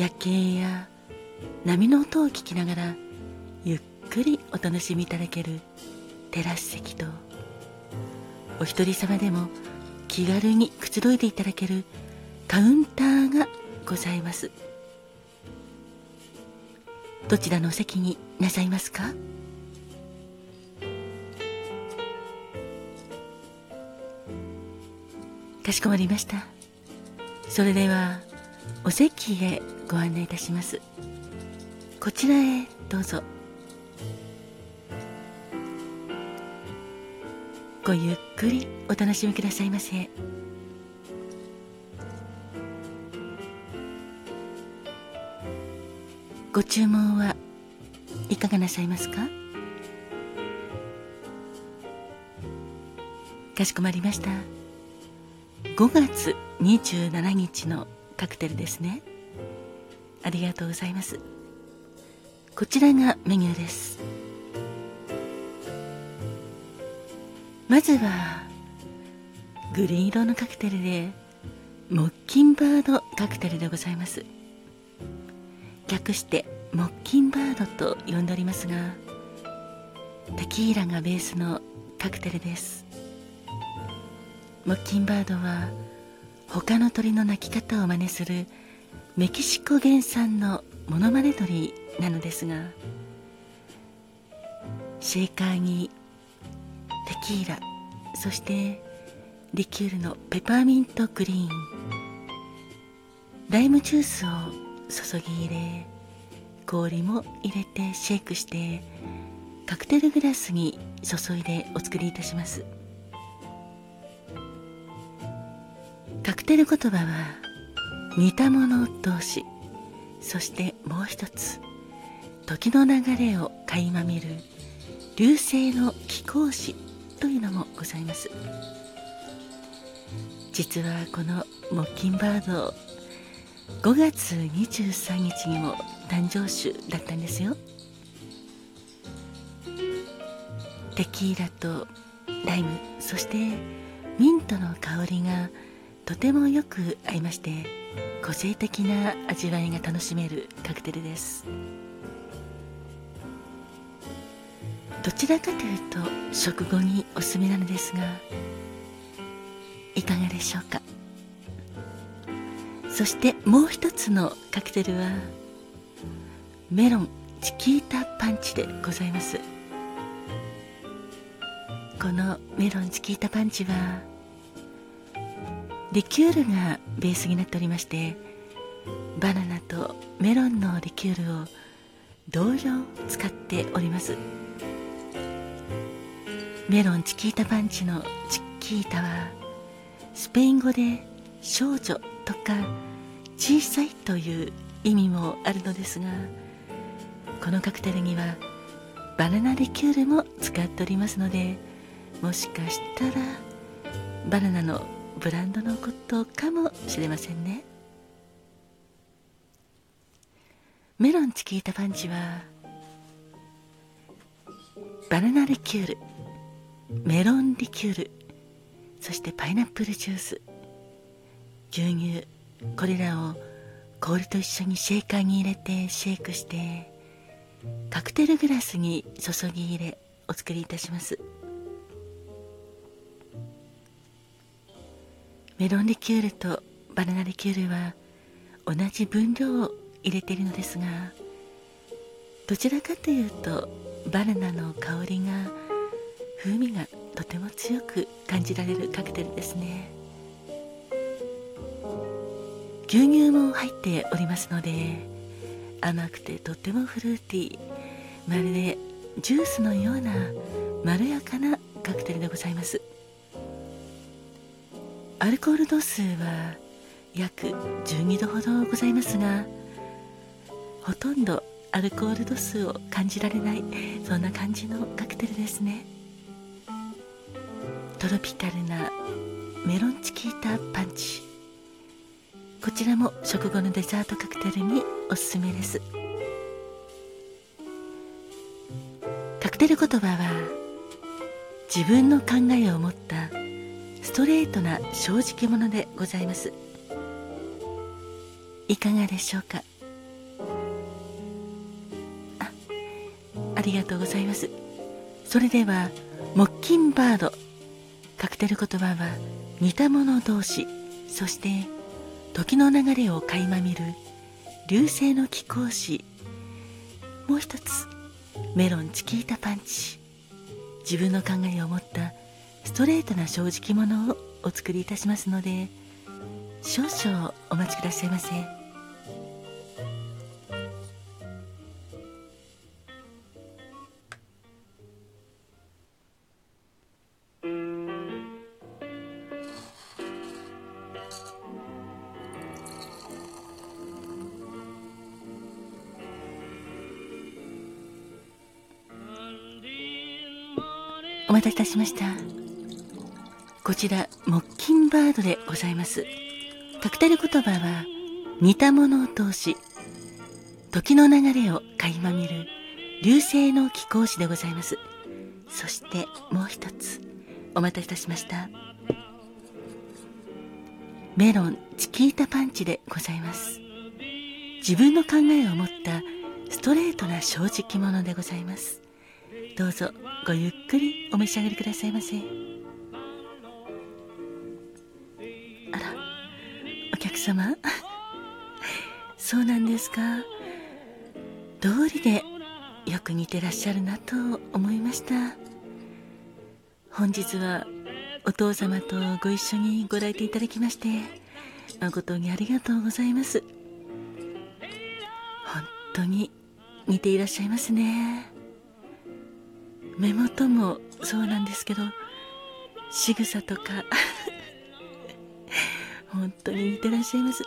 夜景や波の音を聞きながらゆっくりお楽しみいただけるテラス席とお一人様でも気軽にくつろいでいただけるカウンターがございます。どちらのお席になさいますか？かしこまりました。それではお席へご案内いたします。こちらへどうぞ。ごゆっくりお楽しみくださいませ。ご注文はいかがなさいますか？かしこまりました。5月27日のカクテルですね。ありがとうございます。こちらがメニューです。まずはグリーン色のカクテルでモッキンバードカクテルでございます。略してモッキンバードと呼んでおりますがテキーラがベースのカクテルです。モッキンバードは他の鳥の鳴き方を真似するメキシコ原産のモノマネ鳥なのですがシェーカーにテキーラそしてリキュールのペパーミントグリーンライムジュースを注ぎ入れ氷も入れてシェイクしてカクテルグラスに注いでお作りいたします。カクテル言葉は似た者同士そしてもう一つ時の流れを垣間見る流星の貴公子というのもございます。実はこのモッキンバード5月23日にも誕生酒だったんですよ。テキーラとライムそしてミントの香りがとてもよく合いまして個性的な味わいが楽しめるカクテルです。どちらかというと食後におすすめなのですがいかがでしょうか？そしてもう一つのカクテルはメロンチキータパンチでございます。このメロンチキータパンチはリキュールがベースになっておりましてバナナとメロンのリキュールを同様使っております。メロンチキータパンチのチキータはスペイン語で少女とか小さいという意味もあるのですがこのカクテルにはバナナリキュールも使っておりますのでもしかしたらバナナのブランドのことかもしれませんね。メロンチキータパンチはバナナリキュールメロンリキュールそしてパイナップルジュース牛乳これらを氷と一緒にシェーカーに入れてシェイクしてカクテルグラスに注ぎ入れお作りいたします。メロンリキュールとバナナリキュールは同じ分量を入れているのですがどちらかというとバナナの香りが風味がとても強く感じられるカクテルですね。牛乳も入っておりますので甘くてとってもフルーティーまるでジュースのようなまろやかなカクテルでございます。アルコール度数は約12度ほどございますがほとんどアルコール度数を感じられないそんな感じのカクテルですね。トロピカルなメロンチキータパンチ。こちらも食後のデザートカクテルにおすすめです。カクテル言葉は自分の考えを持ったストレートな正直者でございます。いかがでしょうか？あありがとうございます。それではモッキンバード。カクテル言葉は似た者同士。そして時の流れを垣間見る。流星の貴公子。もう一つメロンチキータパンチ。自分の考えを持ったストレートな正直者をお作りいたしますので少々お待ちくださいませ。お待たせいたしましたこちらモッキンバードでございます。カクテル言葉は似た者同士時の流れを垣間見る流星の貴公子でございます。そしてもう一つお待たせいたしました。メロンチキータパンチでございます。自分の考えを持ったストレートな正直者でございます。どうぞごゆっくりお召し上がりくださいませ。あらお客様？そうなんですか。道理でよく似てらっしゃるなと思いました。本日はお父様とご一緒にご来店いただきまして誠にありがとうございます。本当に似ていらっしゃいますね。目元もそうなんですけど仕草とか本当に似てらっしゃいます。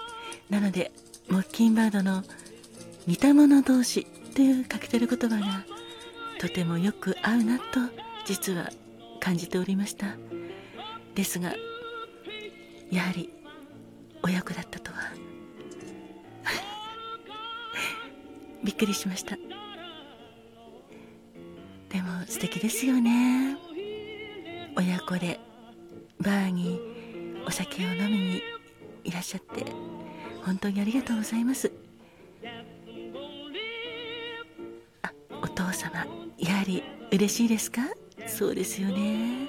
なのでモッキンバードの似た者同士というカクテル言葉がとてもよく合うなと実は感じておりました。ですがやはり親子だったとは。びっくりしました。でも素敵ですよね。親子でバーに酒を飲みにいらっしゃって本当にありがとうございます。あお父様やはり嬉しいですか？そうですよね。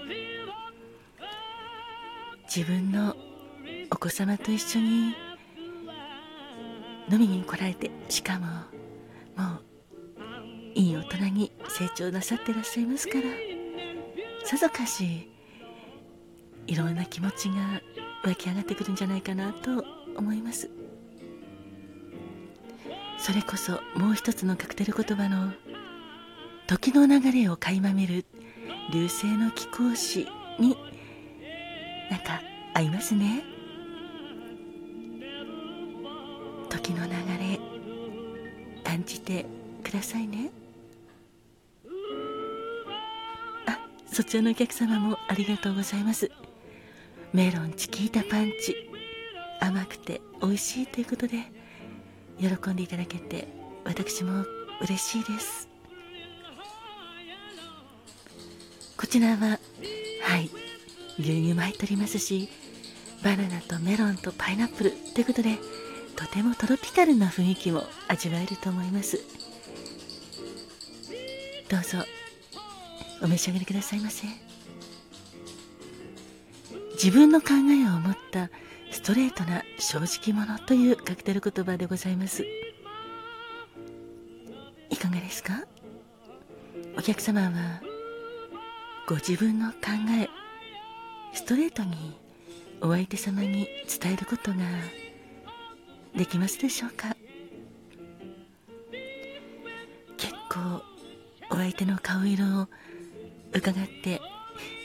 自分のお子様と一緒に飲みに来られてしかももういい大人に成長なさってらっしゃいますからさぞかしいろんな気持ちが湧き上がってくるんじゃないかなと思います。それこそもう一つのカクテル言葉の時の流れを垣間見る流星の貴公子になんか合いますね。時の流れ感じてくださいね。あそちらのお客様もありがとうございます。メロンチキータパンチ。甘くて美味しいということで喜んでいただけて私も嬉しいです。こちらははい牛乳も入っておりますしバナナとメロンとパイナップルということでとてもトロピカルな雰囲気も味わえると思います。どうぞお召し上がりくださいませ。自分の考えを持ったストレートな正直者というカクテル言葉でございます。いかがですか？お客様はご自分の考えストレートにお相手様に伝えることができますでしょうか？結構お相手の顔色を伺って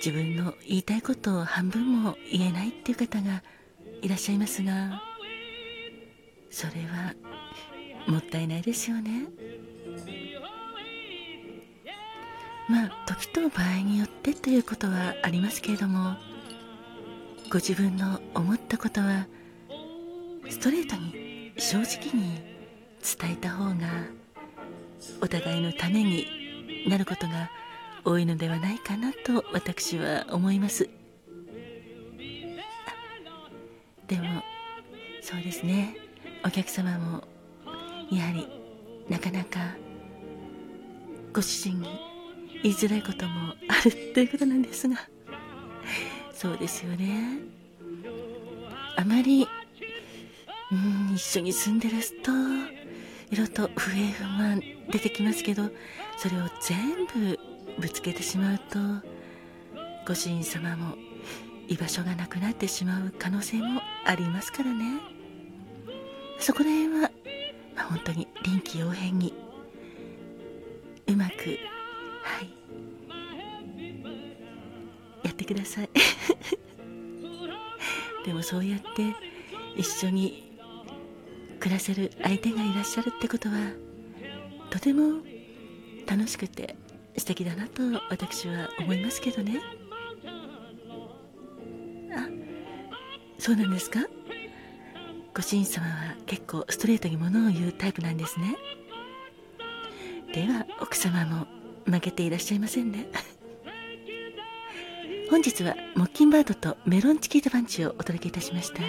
自分の言いたいことを半分も言えないっていう方がいらっしゃいますがそれはもったいないですよね。まあ時と場合によってということはありますけれどもご自分の思ったことはストレートに正直に伝えた方がお互いのためになることが多いのではないかなと私は思います。でもそうですね。お客様もやはりなかなかご主人に言いづらいこともあるということなんですがそうですよね。あまりうん一緒に住んでるといろいろと不平不満出てきますけどそれを全部ぶつけてしまうとご主人様も居場所がなくなってしまう可能性もありますからね。そこら辺は、まあ、本当に臨機応変にうまくはいやってください。でもそうやって一緒に暮らせる相手がいらっしゃるってことはとても楽しくて素敵だなと私は思いますけどね。あそうなんですか？ご主人様は結構ストレートにものを言うタイプなんですね。では奥様も負けていらっしゃいませんね。本日はモッキンバードとメロンチキートパンチをお届けいたしました。